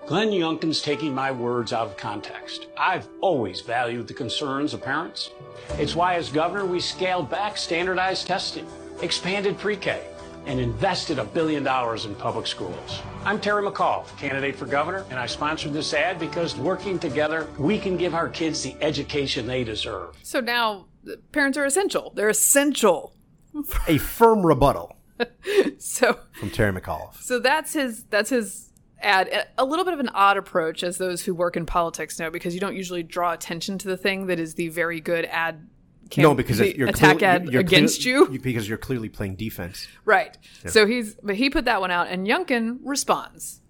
D: Glenn Youngkin's taking my words out of context. I've always valued the concerns of parents. It's why, as governor, we scaled back standardized testing, expanded pre K, and invested a billion dollars in public schools. I'm Terry McAuliffe, candidate for governor, and I sponsored this ad because working together, we can give our kids the education they deserve.
A: So now parents are essential. They're essential.
B: A firm rebuttal
A: So
B: from Terry McAuliffe.
A: so that's his that's his ad. A little bit of an odd approach, as those who work in politics know, because you don't usually draw attention to the thing that is the very good ad. Cam-
B: no, because
A: the
B: you're
A: attack
B: clearly-
A: ad
B: you're
A: against
B: clear-
A: you.
B: because you're clearly playing defense.
A: Right. So he's but he put that one out, and Youngkin responds.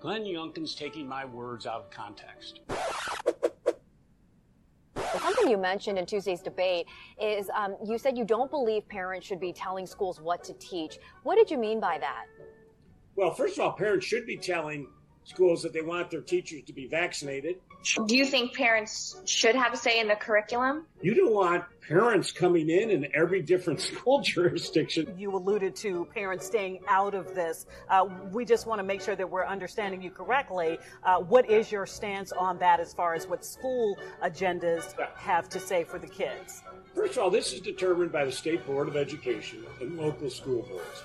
D: Glenn Youngkin's taking my words out of context.
F: Something you mentioned in Tuesday's debate is um, you said you don't believe parents should be telling schools what to teach. What did you mean by that?
G: Well, first of all, parents should be telling schools that they want their teachers to be vaccinated.
H: Do you think parents should have a say in the curriculum?
G: You don't want parents coming in in every different school jurisdiction.
I: You alluded to parents staying out of this. Uh, we just want to make sure that we're understanding you correctly. Uh, what is your stance on that as far as what school agendas have to say for the kids?
G: First of all, this is determined by the State Board of Education and local school boards.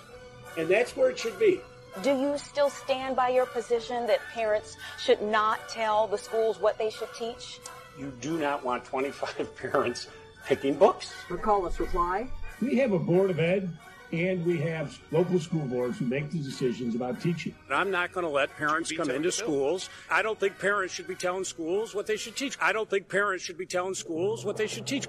G: And that's where it should be.
J: Do you still stand by your position that parents should not tell the schools what they should teach?
G: You do not want 25 parents picking books.
I: McAuliffe's reply.
K: We have a board of ed and we have local school boards who make the decisions about teaching.
G: I'm not going to let parents come into schools. I don't think parents should be telling schools what they should teach. I don't think parents should be telling schools what they should teach.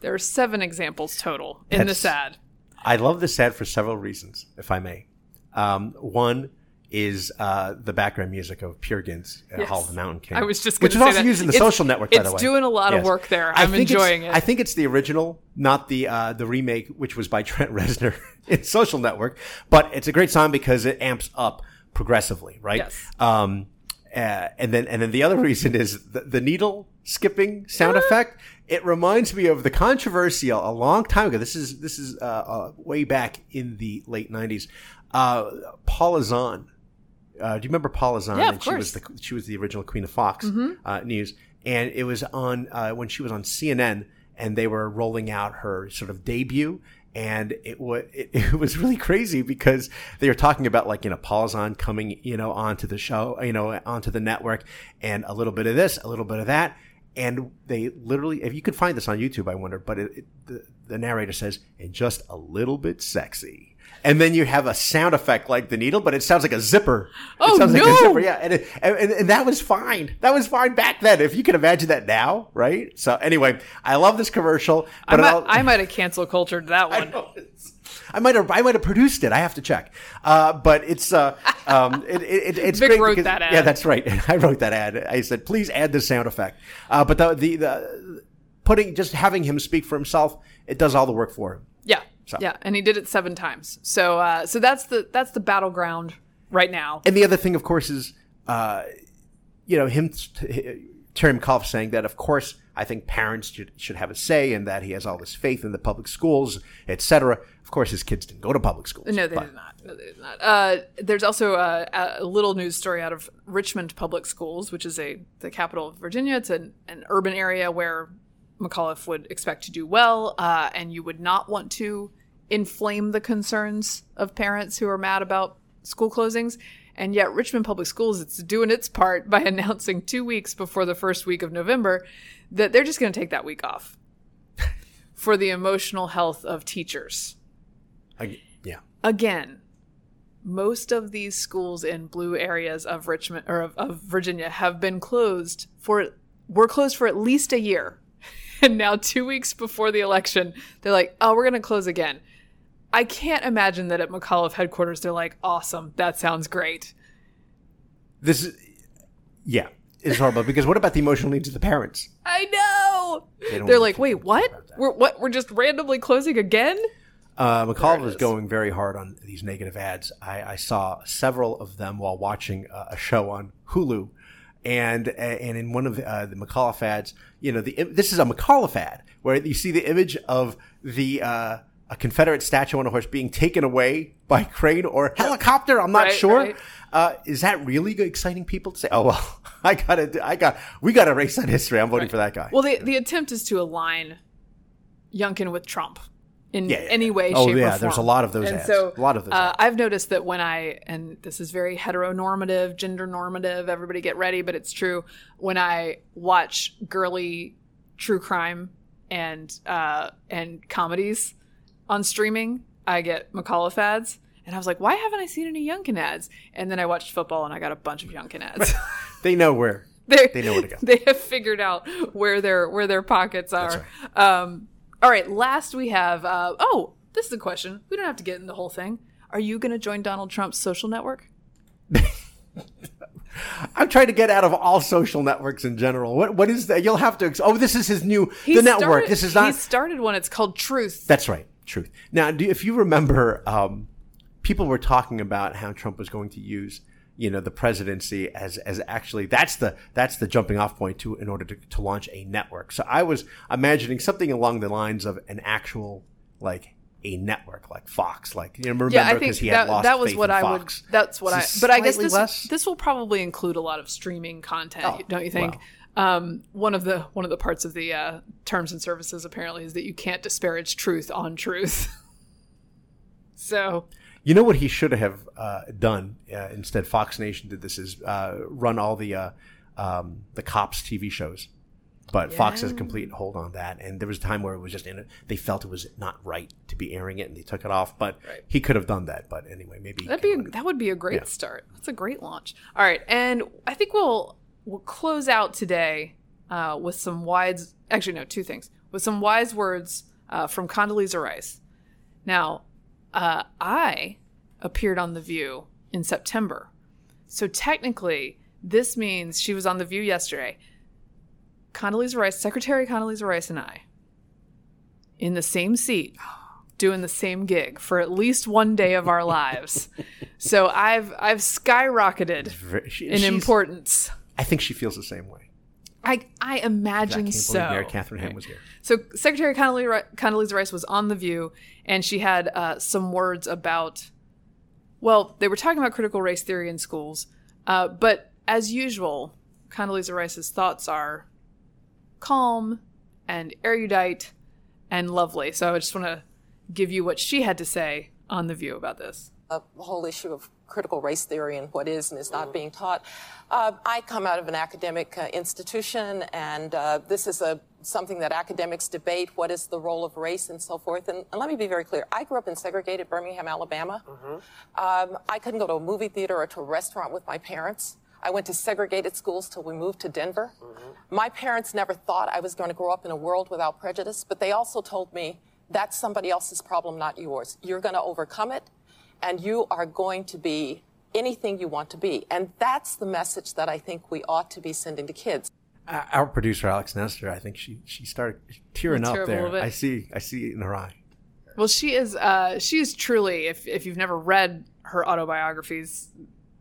A: There are seven examples total in
B: That's-
A: this ad.
B: I love this ad for several reasons, if I may. Um, one is uh, the background music of Peer Gynt's, uh,
A: Yes.
B: Hall of the Mountain King.
A: I was just
B: which is also
A: that.
B: used in the
A: It's-
B: Social Network. By the
A: it's doing a lot of work there.
B: I
A: I'm
B: think it's-
A: enjoying it.
B: I think it's the original, not the uh, the remake, which was by Trent Reznor in Social Network. But it's a great song because it amps up progressively, right?
A: Yes.
B: Um, uh, and then and then the other reason is the, the needle skipping sound effect. It reminds me of the controversy a, a long time ago. This is this is uh, uh, way back in the late '90s. Uh, Paula Zahn. Uh, do you remember Paula Zahn?
A: Yeah, of
B: and she was
A: course.
B: the she was the original Queen of Fox uh, News, and it was on uh, when she was on CNN, and they were rolling out her sort of debut. And it was it, it was really crazy because they were talking about like you know Paula Zahn coming you know onto the show you know onto the network and a little bit of this a little bit of that and they literally if you could find this on YouTube I wonder but it, it, the the narrator says and just a little bit sexy and then you have a sound effect like the needle, but it sounds like a zipper.
A: Oh,
B: it sounds like
A: no!
B: a zipper, yeah. And, it, and, and that was fine. That was fine back then. If you can imagine that now, right? So anyway, I love this commercial,
A: I
B: but
A: I might have cancel cultured that one.
B: I might have I might have produced it. I have to check. Uh, but it's uh, um, it, it, it's
A: Vic
B: great
A: wrote
B: because-
A: that ad.
B: Yeah, that's right. I wrote that ad. I said, please add this sound effect. Uh, but the, the the putting just having him speak for himself, it does all the work for him.
A: Yeah,
B: So-
A: yeah, and he did it seven times. So, uh, so that's the that's the battleground right now.
B: And the other thing, of course, is uh, you know him Terry McAuliffe saying that, of course, I think parents should, should have a say, and that he has all this faith in the public schools, etc. Of course, his kids didn't go to public schools.
A: No, they
B: but-
A: did not. No, they did not. Uh, there's also a, a little news story out of Richmond Public Schools, which is a the capital of Virginia. It's an, an urban area where McAuliffe would expect to do well, uh, and you would not want to inflame the concerns of parents who are mad about school closings. And yet, Richmond Public Schools it's doing its part by announcing two weeks before the first week of November that they're just going to take that week off for the emotional health of teachers
B: I- yeah.
A: again, most of these schools in blue areas of Richmond or of, of Virginia have been closed for were closed for at least a year. And now 2 weeks before the election, they're like, "Oh, we're going to close again." I can't imagine that at McAuliffe headquarters they're like, "Awesome. That sounds great."
B: This is, yeah, it's horrible because what about the emotional needs of the parents?
A: I know.
B: They
A: they're like, "Wait, what? We're what? We're just randomly closing again?"
B: Uh, McCall was going very hard on these negative ads. I, I saw several of them while watching uh, a show on Hulu, And and in one of the, uh, the McAuliffe ads, you know, the this is a McAuliffe ad where you see the image of the uh, a Confederate statue on a horse being taken away by crane or helicopter. I'm not
A: Right,
B: sure.
A: right.
B: Uh, is that really exciting people to say? Oh well, I got to, I got, we got to erase that history. I'm voting for that guy.
A: Well, the the attempt is to align Youngkin with Trump in
B: Yeah, yeah,
A: any way,
B: yeah. Oh,
A: shape, or
B: yeah,
A: form.
B: there's a lot of those
A: And
B: ads.
A: so,
B: A lot of those
A: Uh,
B: ads.
A: I've noticed that when I and this is very heteronormative, gender normative. Everybody get ready, but it's true. When I watch girly true crime and uh, and comedies on streaming, I get McAuliffe ads. And I was like, why haven't I seen any Youngkin ads? And then I watched football and I got a bunch of Youngkin ads.
B: they know where.
A: they
B: They know where to go.
A: They have figured out where their where their pockets are. Um, all right. Last we have. Uh, oh, this is a question. We don't have to get in the whole thing. Are you going to join Donald Trump's social network?
B: I'm trying to get out of all social networks in general. What what is that? You'll have to. ex- Oh, this is his new
A: He
B: the network. This is not.
A: He started one. It's called Truth.
B: That's right. Truth. Now, do, if you remember, um, people were talking about how Trump was going to use, you know, the presidency as as actually that's the that's the jumping off point to in order to, to launch a network. So I was imagining something along the lines of an actual like a network like Fox, like you know, remember
A: yeah, I think
B: he had
A: that,
B: lost
A: that was what I
B: Fox.
A: would. That's what
B: This
A: I. But I guess this
B: less?
A: this will probably include a lot of streaming content,
B: Oh,
A: don't you think? Um, one of the one of the parts of the uh, terms and services apparently is that you can't disparage truth on truth. so
B: You know what he should have uh, done uh, instead? Fox Nation did this: is uh, run all the uh, um, the cops TV shows. But Fox has a complete hold on that, and there was a time where it was just in it. They felt it was not right to be airing it, and they took it off. But he could have done that. But anyway, maybe
A: That'd be a, that would be a great
B: Yeah.
A: start. That's a great launch. All right, and I think we'll we'll close out today uh, with some wise. Actually, no, two things with some wise words uh, from Condoleezza Rice. Now, uh, I appeared on The View in September, so technically this means she was on The View yesterday. Condoleezza Rice, Secretary Condoleezza Rice, and I in the same seat doing the same gig for at least one day of our lives. so I've I've skyrocketed in importance.
B: I think she feels the same way.
A: I I imagine
B: I can't
A: so.
B: Mary Katharine Ham was here.
A: So Secretary Condoleezza Rice was on The View, and she had uh, some words about. Well, they were talking about critical race theory in schools, uh, but as usual, Condoleezza Rice's thoughts are calm and erudite and lovely. So I just want to give you what she had to say on The View about this.
L: a whole issue of critical race theory and what is and is not being taught. Uh, I come out of an academic uh, institution, and uh, this is a something that academics debate: what is the role of race and so forth. And, and let me be very clear: I grew up in segregated Birmingham, Alabama. Um, I couldn't go to a movie theater or to a restaurant with my parents. I went to segregated schools till we moved to Denver. My parents never thought I was going to grow up in a world without prejudice, but they also told me that's somebody else's problem, not yours. You're going to overcome it, and you are going to be anything you want to be. And that's the message that I think we ought to be sending to kids.
B: Uh, Our producer Alex Nestor, I think she she started tearing up
A: up
B: there. I see I see it in her eye.
A: Well, she is. Uh, she is truly. If if you've never read her autobiographies,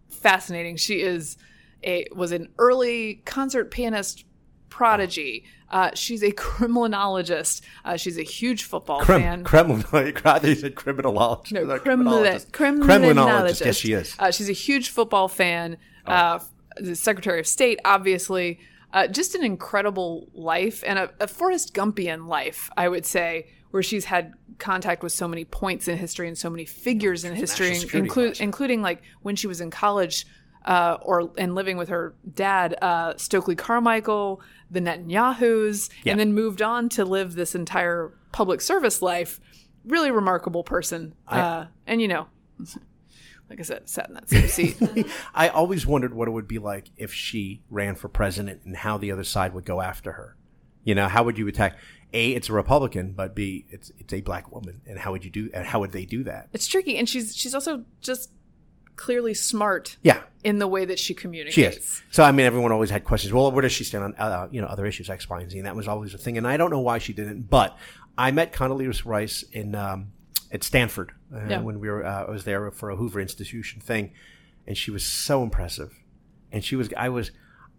A: fascinating. She is a was an early concert pianist prodigy. Uh, she's a criminologist. Uh, she's a huge football
B: Krem,
A: fan.
B: Kremlin. They said criminologist.
A: No, criminologist.
B: criminologist.
A: Criminologist.
B: Yes, she is.
A: Uh, she's a huge football fan. Uh, the Secretary of State, obviously. Uh, just an incredible life and a, a Forrest Gumpian life, I would say, where she's had contact with so many points in history and so many figures in history, inclu- including like when she was in college uh, or and living with her dad, uh, Stokely Carmichael, the Netanyahus,
B: Yeah.
A: and then moved on to live this entire public service life. Really remarkable person,
B: I-
A: uh, and you know, like I said, sat in that same seat.
B: I always wondered what it would be like if she ran for president and how the other side would go after her. You know, how would you attack? A, it's a Republican, but B, it's it's a black woman, and how would you do? And how would they do that?
A: it's tricky, and she's she's also just clearly smart.
B: Yeah.
A: in the way that she communicates.
B: She is. So I mean, everyone always had questions. Well, where does she stand on uh, you know other issues X, Y, and Z? And that was always a thing. And I don't know why she didn't. But I met Condoleezza Rice in um, at Stanford uh,
A: Yeah.
B: when we were. Uh, I was there for a Hoover Institution thing, and she was so impressive. And she was. I was.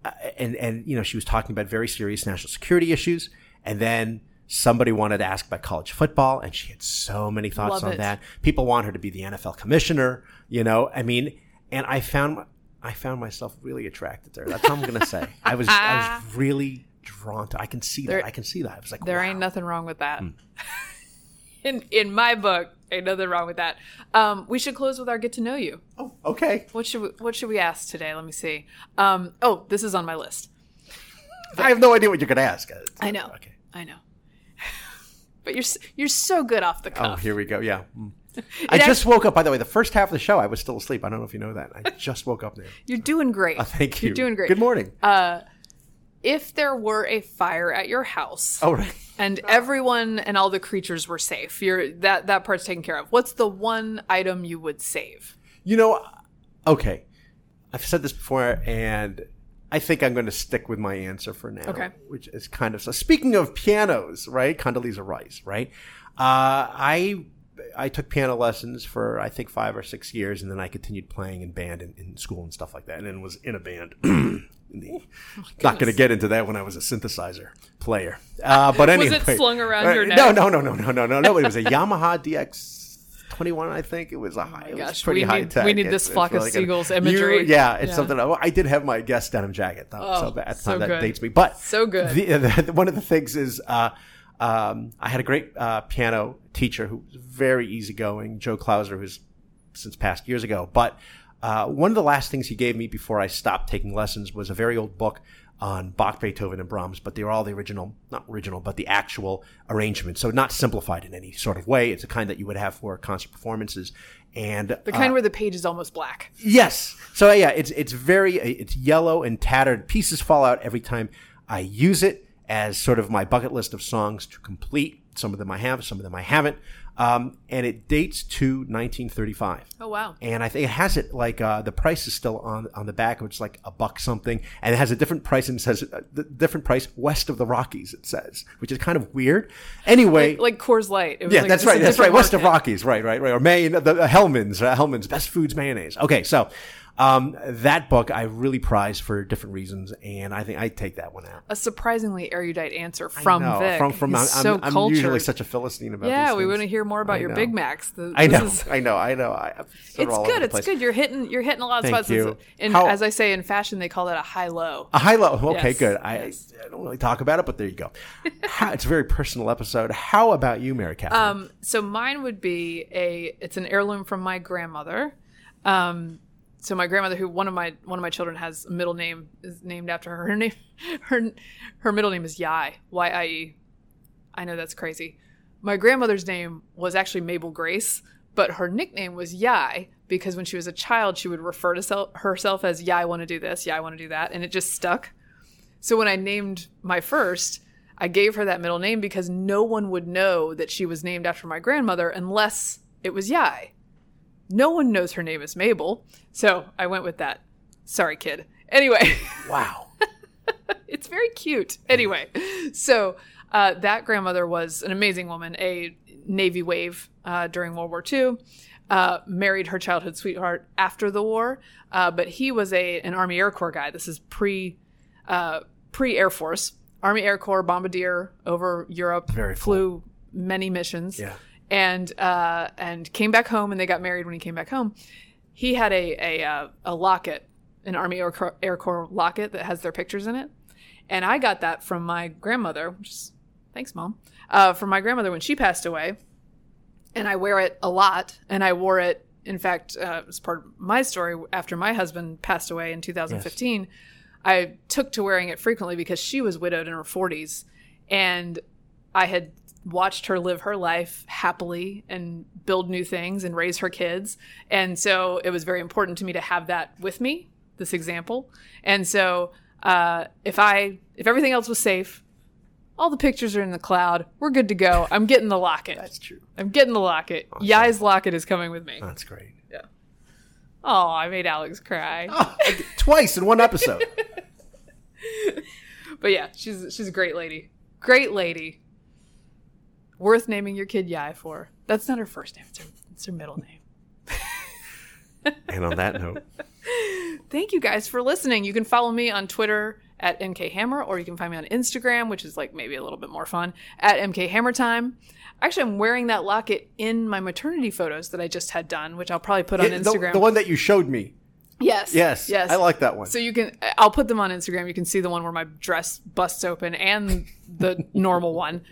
B: uh, and and you know she was talking about very serious national security issues, and then somebody wanted to ask about college football, and she had so many thoughts
A: Love
B: on
A: it.
B: that. People want her to be the NFL commissioner, you know. I mean, and I found I found myself really attracted to her. That's all I'm gonna say. I was I was really drawn to. I can see
A: There-
B: that. I can see that. I was like,
A: There
B: wow. Hmm.
A: ain't nothing wrong with that. in in my book, ain't nothing wrong with that. Um, we should close with our get to know you.
B: Oh, okay.
A: What should we, what should we ask today? Let me see. Um, oh, this is on my list.
B: I have no idea what you're gonna ask.
A: I know. Okay i know. But you're you're so good off the cuff.
B: Oh, here we go. Yeah. I just woke up. By the way, the first half of the show, I was still asleep. I don't know if you know that. I just woke up now.
A: You're doing great.
B: Oh, thank you.
A: You're doing great.
B: Good morning.
A: Uh, if there were a fire at your house,
B: Oh, right.
A: and everyone and all the creatures were safe, you're that that part's taken care of. What's the one item you would save?
B: You know, okay. I've said this before, and I think I'm going to stick with my answer for now.
A: Okay.
B: Which is kind of so. Speaking of pianos, right? Condoleezza Rice, right? Uh, I I took piano lessons for I think five or six years, and then I continued playing in band in, in school and stuff like that, and then was in a band. The- not going to get into that when I was a synthesizer player, uh, but
A: Was it slung around
B: Uh,
A: your
B: No,
A: neck?
B: no, no, no, no, no, no, no. It was a Yamaha DX. 21, I think it was a high. it was
A: Oh gosh,
B: pretty
A: we
B: high
A: need-
B: tech.
A: we need this
B: it's
A: flock of
B: really
A: seagulls
B: You-
A: imagery.
B: yeah, it's
A: Yeah.
B: something. oh, I did have my guest denim jacket though,
A: Oh,
B: so at the
A: so
B: that dates me. But
A: So good.
B: The, the, one of the things is, uh, um, I had a great uh, piano teacher who was very easygoing, Joe Clauser, who's since passed years ago. But uh, one of the last things he gave me before I stopped taking lessons was a very old book on Bach, Beethoven, and Brahms, but they're all the original, not original, but the actual arrangement. So not simplified in any sort of way. It's a kind that you would have for concert performances. And
A: The kind
B: uh,
A: where the page is almost black.
B: Yes. So yeah, it's it's very it's yellow and tattered. Pieces fall out every time I use it as sort of my bucket list of songs to complete. Some of them I have, some of them I haven't. Um, and it dates to 1935.
A: Oh wow.
B: And I think it has it like uh, the price is still on on the back, which is like a buck something, and it has a different price and it says uh, the different price west of the Rockies. It says, which is kind of weird. Anyway,
A: Like, like Coors Light. It was
B: yeah,
A: like,
B: that's right. That's right.
A: different
B: West of. Rockies. Right, right, right. Or Maine, the, the Hellmann's, uh, Hellmann's Best Foods Mayonnaise. Okay, so um, that book I really prize for different reasons, and I think I take that one out.
A: A surprisingly erudite answer from
B: I know,
A: Vic.
B: From from
A: He's
B: I'm,
A: so
B: I'm
A: cultured.
B: usually such a philistine about.
A: yeah, we want to hear more about
B: I
A: your
B: know.
A: Big Macs. The-
B: I know,
A: is-
B: I know, I know. I, I'm of
A: it's good. It's good. You're hitting. You're hitting a lot of
B: Thank
A: spots.
B: you.
A: And
B: How-
A: as I say in fashion, they call that a high low.
B: A high low. Okay,
A: Yes,
B: good. I, I don't really talk about it, but there you go. How, it's a very personal episode. How about you, Mary Katharine?
A: Um, so mine would be a. It's an heirloom from my grandmother. Um, so my grandmother, who one of my one of my children has a middle name is named after her. Her name, her her middle name is Yai. Y I E. I know that's crazy. My grandmother's name was actually Mabel Grace, but her nickname was Yai because when she was a child, she would refer to sel- herself as Yai. I want to do this? Yai. I want to do that? And it just stuck. So when I named my first, I gave her that middle name because no one would know that she was named after my grandmother unless it was Yai. No one knows her name is Mabel, so I went with that. Sorry, kid. Anyway,
B: wow.
A: it's very cute. Anyway, so uh, that grandmother was an amazing woman, a Navy wave uh, during World War II. Uh, married her childhood sweetheart after the war, uh, but he was a an Army Air Corps guy. This is pre uh, pre Air Force, Army Air Corps bombardier over Europe.
B: Very
A: flew many missions.
B: Yeah.
A: And uh, and came back home, and they got married when he came back home. He had a a uh, a locket, an Army Air Corps, Air Corps locket that has their pictures in it, and I got that from my grandmother. Which is, thanks, mom. Uh, from my grandmother when she passed away, and I wear it a lot, and I wore it. In fact, uh, as part of my story, after my husband passed away in 2015, I took to wearing it frequently because she was widowed in her 40s, and I had watched her live her life happily and build new things and raise her kids. And so it was very important to me to have that with me, this example. And so uh, if I if everything else was safe, all the pictures are in the cloud. We're good to go. I'm getting the locket. That's
B: true.
A: I'm getting the locket. Yai's locket is coming with me.
B: That's great.
A: Yeah. Oh, I made Alex cry.
B: Twice in one episode.
A: But yeah, she's she's a great lady. Great lady. Worth naming your kid Yai for. That's not her first name. It's her, it's her middle name.
B: and on that note,
A: thank you guys for listening. You can follow me on Twitter at MKHammer, or you can find me on Instagram, which is like maybe a little bit more fun, at MKHammerTime. Actually, I'm wearing that locket in my maternity photos that I just had done, which I'll probably put on
B: Yeah, the-
A: Instagram.
B: The, one that you showed me.
A: Yes.
B: Yes.
A: Yes.
B: I like that one.
A: So you can, I'll put them on Instagram. You can see the one where my dress busts open and the normal one.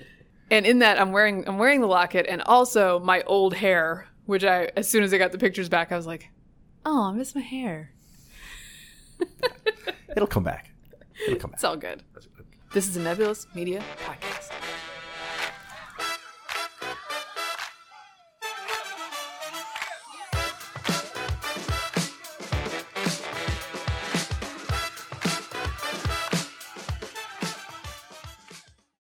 A: And in that, I'm wearing, I'm wearing the locket and also my old hair, which I, as soon as I got the pictures back, I was like, oh, I miss my hair.
B: It'll come back. It'll come back.
A: It's all good. This is a Nebulous Media podcast.